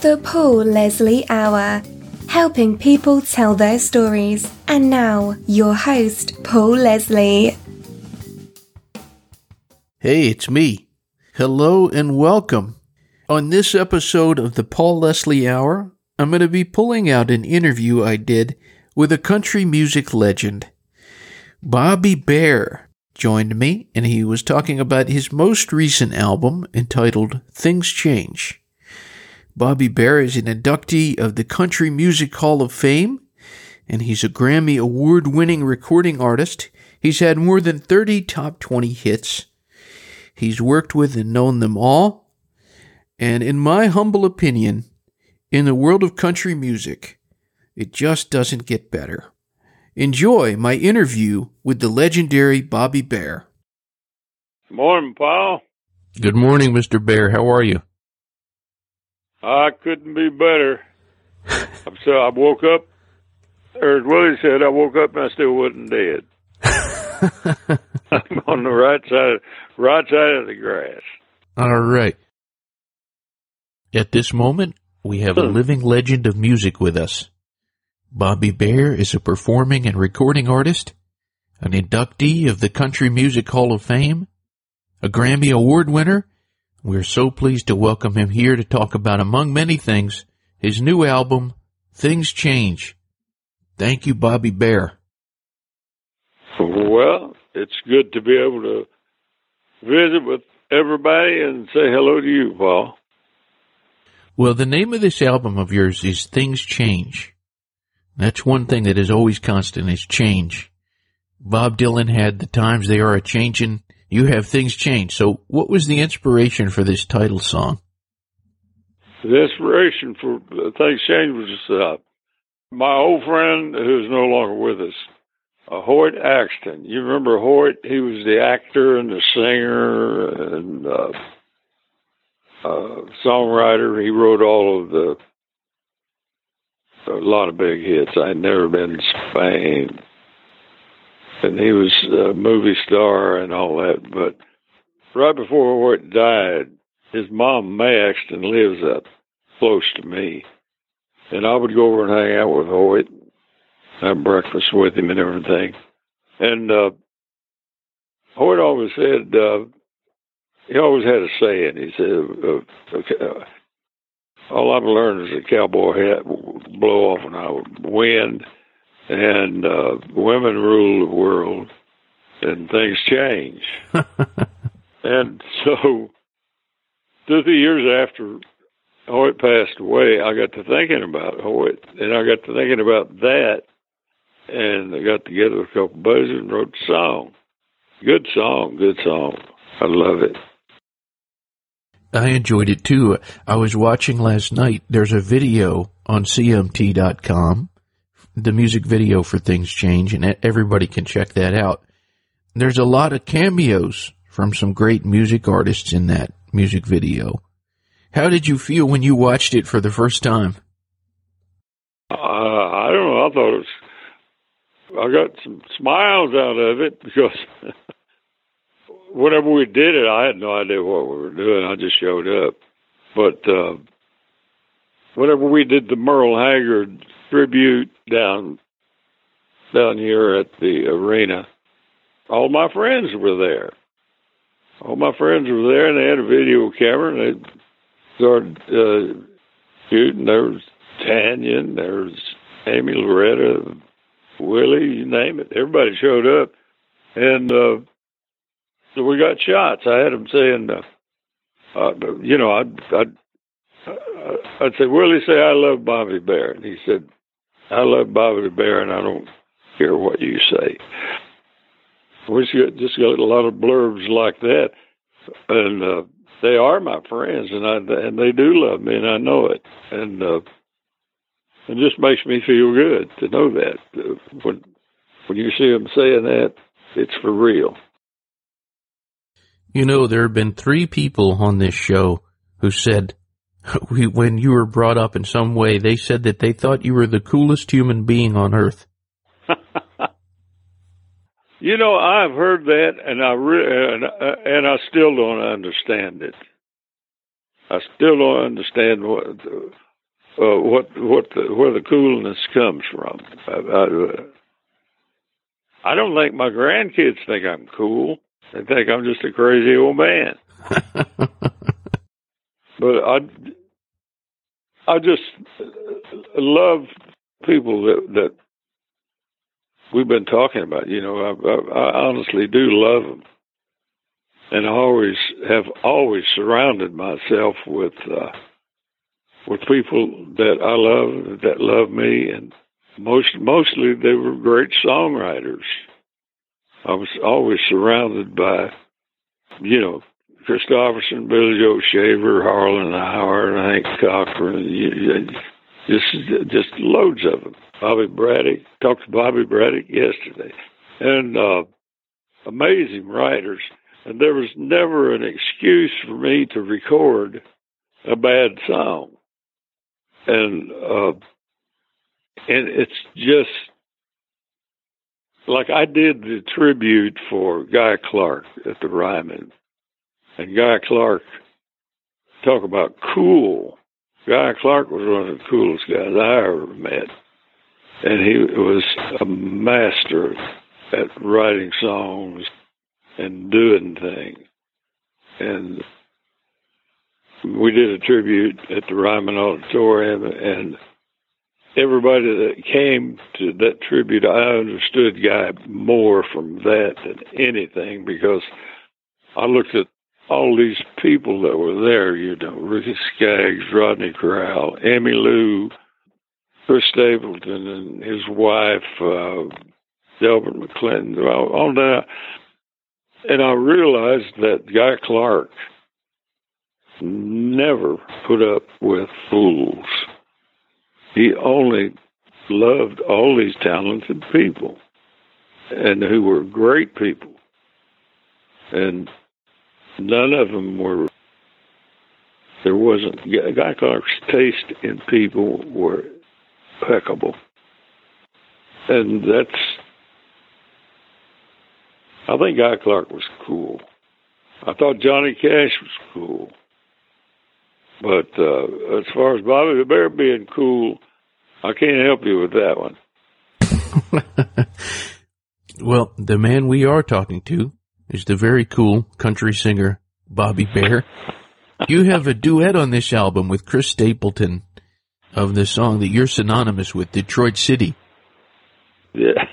The Paul Leslie Hour, helping people tell their stories. And now, your host, Paul Leslie. Hey, it's me. Hello and welcome. On this episode of the Paul Leslie Hour, I'm going to be pulling out an interview I did with a country music legend. Bobby Bare joined me, and he was talking about his most recent album entitled Things Change. Bobby Bare is an inductee of the Country Music Hall of Fame, and he's a Grammy Award winning recording artist. He's had more than 30 top 20 hits. He's worked with and known them all. And in my humble opinion, in the world of country music, it just doesn't get better. Enjoy my interview with the legendary Bobby Bare. Morning, Paul. Good morning, Mr. Bare. How are you? I couldn't be better. so I woke up, or as Willie said, I woke up and I still wasn't dead. I'm on the right side, right side of the grass. All right. At this moment, we have a hmm. living legend of music with us. Bobby Bare is a performing and recording artist, an inductee of the Country Music Hall of Fame, a Grammy Award winner, we're so pleased to welcome him here to talk about, among many things, his new album, Things Change. Thank you, Bobby Bare. Well, it's good to be able to visit with everybody and say hello to you, Paul. Well, the name of this album of yours is Things Change. That's one thing that is always constant is change. Bob Dylan had the times they are a changing you have things change. So, what was the inspiration for this title song? The inspiration for things change was uh, my old friend who's no longer with us, uh, Hoyt Axton. You remember Hoyt? He was the actor and the singer and uh, uh, songwriter. He wrote all of the a lot of big hits. I'd never been to Spain and he was a movie star and all that. But right before Hoyt died, his mom Mae Axton lives up close to me, and I would go over and hang out with Hoyt, have breakfast with him and everything. And uh, Hoyt always said uh, he always had a saying. He said. Uh, uh, all I've learned is a cowboy hat will blow off when I wind and uh, women rule the world, and things change. and so, through the years after Hoyt passed away, I got to thinking about Hoyt, and I got to thinking about that, and I got together with a couple of buddies and wrote a song. Good song, good song. I love it. I enjoyed it too. I was watching last night. There's a video on CMT.com the music video for Things Change, and everybody can check that out. There's a lot of cameos from some great music artists in that music video. How did you feel when you watched it for the first time? Uh, I don't know. I thought it was. I got some smiles out of it because whenever we did it, I had no idea what we were doing. I just showed up. But uh, whenever we did the Merle Haggard tribute down down here at the arena. All my friends were there. All my friends were there, and they had a video camera, and they started uh, shooting. There was Tanya, there was Amy Loretta, Willie, you name it. Everybody showed up, and uh, so we got shots. I had them saying, uh, uh, you know, I'd, I'd I'd say, Willie, say I love Bobby Bare, and he said, I love Bobby the Bear, and I don't care what you say. We just got a lot of blurbs like that, and uh, they are my friends, and I and they do love me, and I know it, and uh, it just makes me feel good to know that uh, when when you see them saying that, it's for real. You know, there have been three people on this show who said when you were brought up in some way, they said that they thought you were the coolest human being on earth. you know, I've heard that, and I re- and, uh, and I still don't understand it. I still don't understand what uh, what what the, where the coolness comes from. I, I, I don't think my grandkids think I'm cool. They think I'm just a crazy old man. but I, I just love people that that we've been talking about. You know, I, I, I honestly do love them, and I always have always surrounded myself with uh, with people that I love that love me, and most mostly they were great songwriters. I was always surrounded by, you know, Kristofferson, Billy Joe Shaver, Harlan Howard, Hank Cochran, just just loads of them. Bobby Braddock talked to Bobby Braddock yesterday, and uh, amazing writers. And there was never an excuse for me to record a bad song, and uh, and it's just like I did the tribute for Guy Clark at the Ryman, and Guy Clark talk about cool. Guy Clark was one of the coolest guys I ever met, and he was a master at writing songs and doing things. And we did a tribute at the Ryman Auditorium, and everybody that came to that tribute, I understood Guy more from that than anything because I looked at all these people that were there, you know, Ricky Skaggs, Rodney Crowell, Emmylou, Chris Stapleton, and his wife, uh, Delbert McClinton, all, all that. And I realized that Guy Clark never put up with fools he only loved all these talented people and who were great people. And none of them were, there wasn't, Guy Clark's taste in people were impeccable. And that's, I think Guy Clark was cool. I thought Johnny Cash was cool. But uh, as far as Bobby the Bear being cool, I can't help you with that one. well, the man we are talking to is the very cool country singer Bobby Bare. you have a duet on this album with Chris Stapleton of the song that you're synonymous with, Detroit City. Yeah.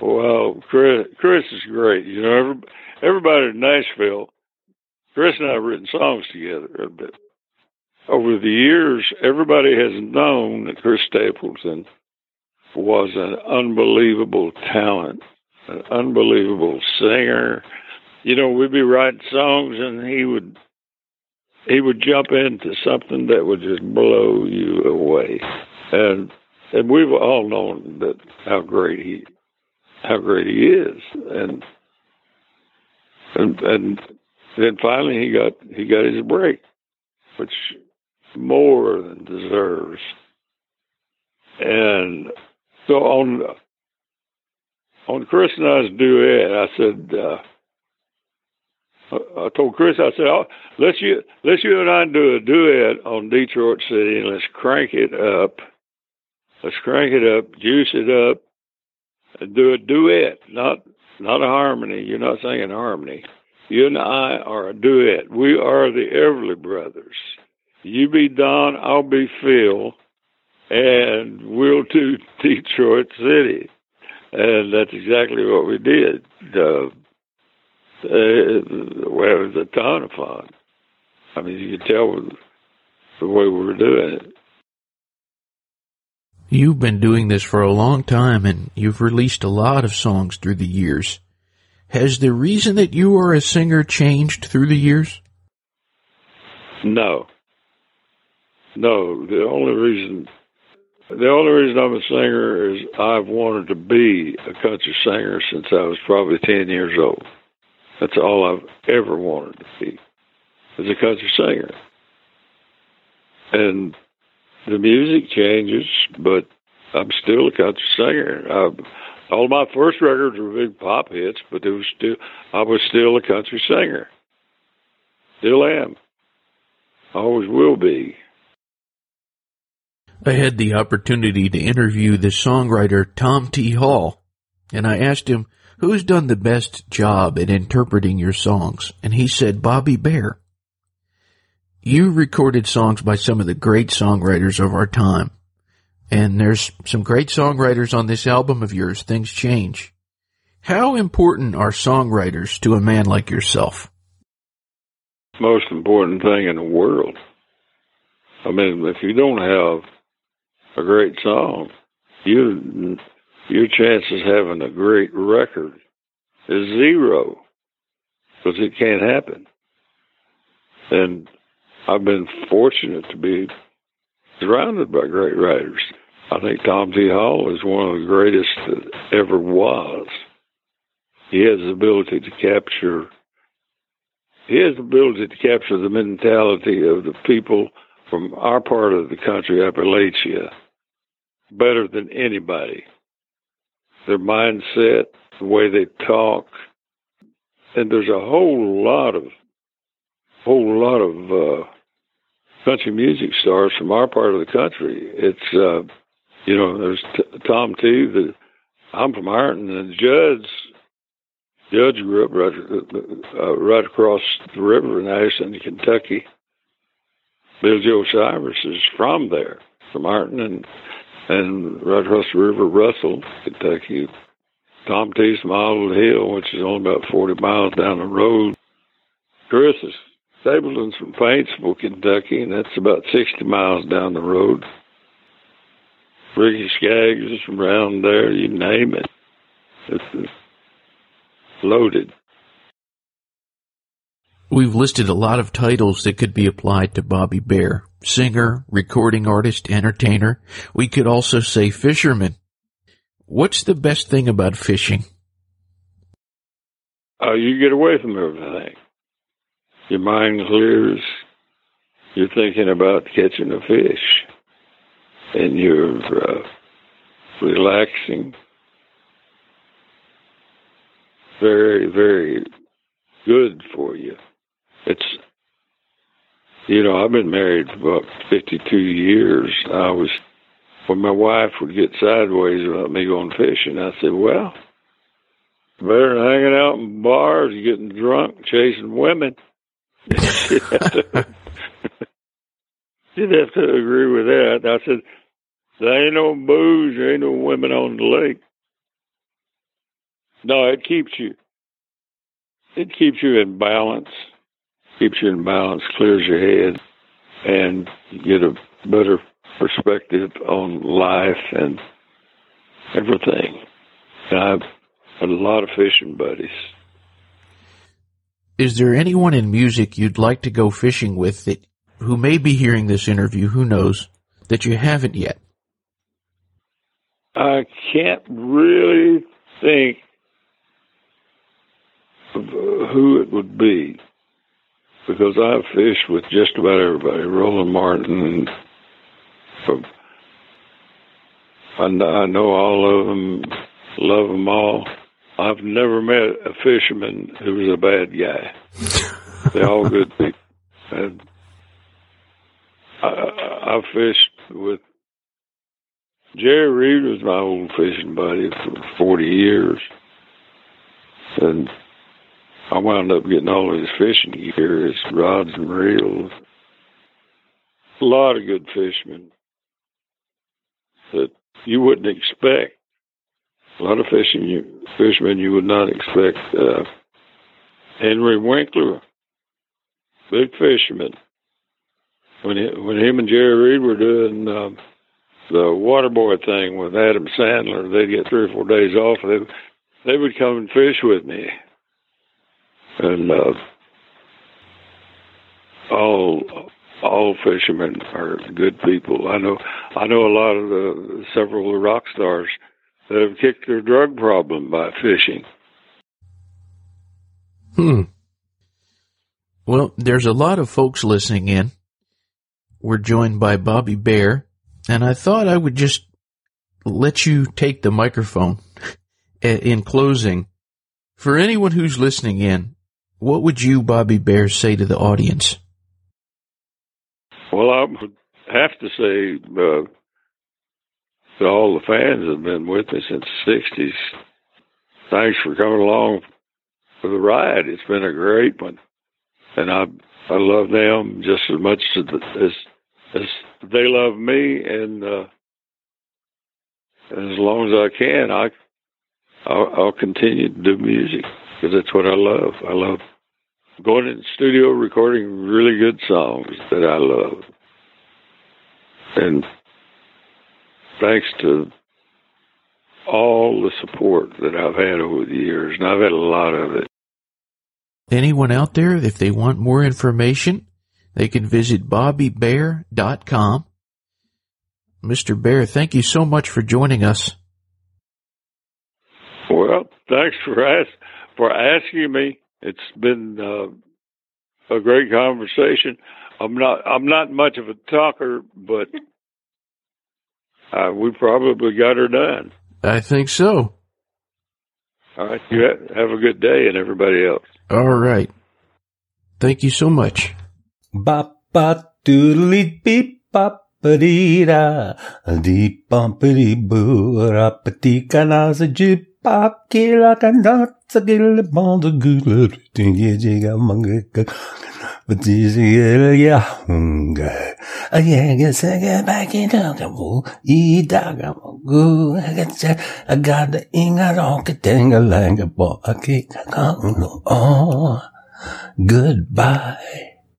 Well, Chris, Chris is great. You know, everybody in Nashville, Chris and I have written songs together a bit over the years, everybody has known that Chris Stapleton was an unbelievable talent, an unbelievable singer. You know, we'd be writing songs and he would he would jump into something that would just blow you away. And and we've all known that how great he how great he is. And and and then finally he got he got his break, which more than deserves. And so on on Chris and I's duet, I said, uh, I told Chris, I said, let's you let's you and I do a duet on Detroit City, and let's crank it up. Let's crank it up, juice it up, and do a duet, not not a harmony. You're not singing harmony. You and I are a duet. We are the Everly Brothers. You be Don, I'll be Phil, and we'll do Detroit City. And that's exactly what we did. Uh, uh, well, it was a ton of fun. I mean, you could tell the way we were doing it. You've been doing this for a long time and you've released a lot of songs through the years. Has the reason that you are a singer changed through the years? No. No, the only reason the only reason I'm a singer is I've wanted to be a country singer since I was probably ten years old. That's all I've ever wanted to be, is a country singer. And the music changes, but I'm still a country singer. I, all my first records were big pop hits, but it was still I was still a country singer. Still am. Always will be. I had the opportunity to interview the songwriter Tom T. Hall, and I asked him, who's done the best job at interpreting your songs? And he said, Bobby Bare. You recorded songs by some of the great songwriters of our time. And there's some great songwriters on this album of yours, Things Change. How important are songwriters to a man like yourself? Most important thing in the world. I mean, if you don't have a great song, you your chances having a great record is zero because it can't happen. And I've been fortunate to be surrounded by great writers. I think Tom T. Hall is one of the greatest that ever was. He has the ability to capture he has the ability to capture the mentality of the people from our part of the country, Appalachia, better than anybody. Their mindset, the way they talk, and there's a whole lot of whole lot of uh, country music stars from our part of the country. It's uh, you know there's t- Tom T. The I'm from Ironton, and Judge Judge grew up right uh, right across the river in Ashland, Kentucky. Bill Joe Cyrus is from there, from Ironton, and and right across the river, Russell, Kentucky. Tom T's Olive Hill, which is only about 40 miles down the road. Chris is Stapleton's from Paintsville, Kentucky, and that's about 60 miles down the road. Ricky Skaggs is from around there, you name it. It's, loaded. We've listed a lot of titles that could be applied to Bobby Bare. Singer, recording artist, entertainer. We could also say fisherman. What's the best thing about fishing? Uh, you get away from everything. Your mind clears. You're thinking about catching a fish. And you're uh, relaxing. Very, very good for you. It's, you know, I've been married for about 52 years. I was, when my wife would get sideways about me going fishing, I said, well, better than hanging out in bars, getting drunk, chasing women. she'd, have to, she'd have to agree with that. I said, there ain't no booze, there ain't no women on the lake. No, it keeps you. It keeps you in balance keeps you in balance, clears your head, and you get a better perspective on life and everything. And I've had a lot of fishing buddies. Is there anyone in music you'd like to go fishing with that who may be hearing this interview, who knows, that you haven't yet? I can't really think of who it would be because I've fished with just about everybody. Roland Martin, and from I know all of them, love them all. I've never met a fisherman who was a bad guy. They're all good people. And I, I fished with Jerry Reed was my old fishing buddy for 40 years. And I wound up getting all of his fishing gear, his rods and reels. A lot of good fishermen that you wouldn't expect. A lot of fishing you, fishermen you would not expect. Uh, Henry Winkler, big fisherman. When he, when him and Jerry Reed were doing um, the water boy thing with Adam Sandler, they'd get three or four days off. They they would come and fish with me and uh, all all fishermen are good people. I know I know a lot of the several rock stars that have kicked their drug problem by fishing. Hmm. Well, there's a lot of folks listening in. We're joined by Bobby Bare, and I thought I would just let you take the microphone in closing. For anyone who's listening in, what would you, Bobby Bare, say to the audience? Well, I would have to say uh, to all the fans that have been with me since the 60s. Thanks for coming along for the ride. It's been a great one. And I I love them just as much as as, as they love me and uh as long as I can, I I'll, I'll continue to do music because that's what I love. I love going in the studio recording really good songs that I love. And thanks to all the support that I've had over the years, and I've had a lot of it. Anyone out there, if they want more information, they can visit bobbybare.com. Mr. Bare, thank you so much for joining us. Well, thanks for ask, for asking me. It's been uh, a great conversation. I'm not I'm not much of a talker, but uh, we probably got her done. I think so. All right, you have a good day, and everybody else. All right. Thank you so much. Bop bop doodly beep bop ba-dee da dee bumpity boo rappity kana sa jip pop kila kana sa gil bond good tingy jiga manga but this is ya hunga a yeah get back in the woo e daga go I got the inga rock tinga langa bo a kick oh goodbye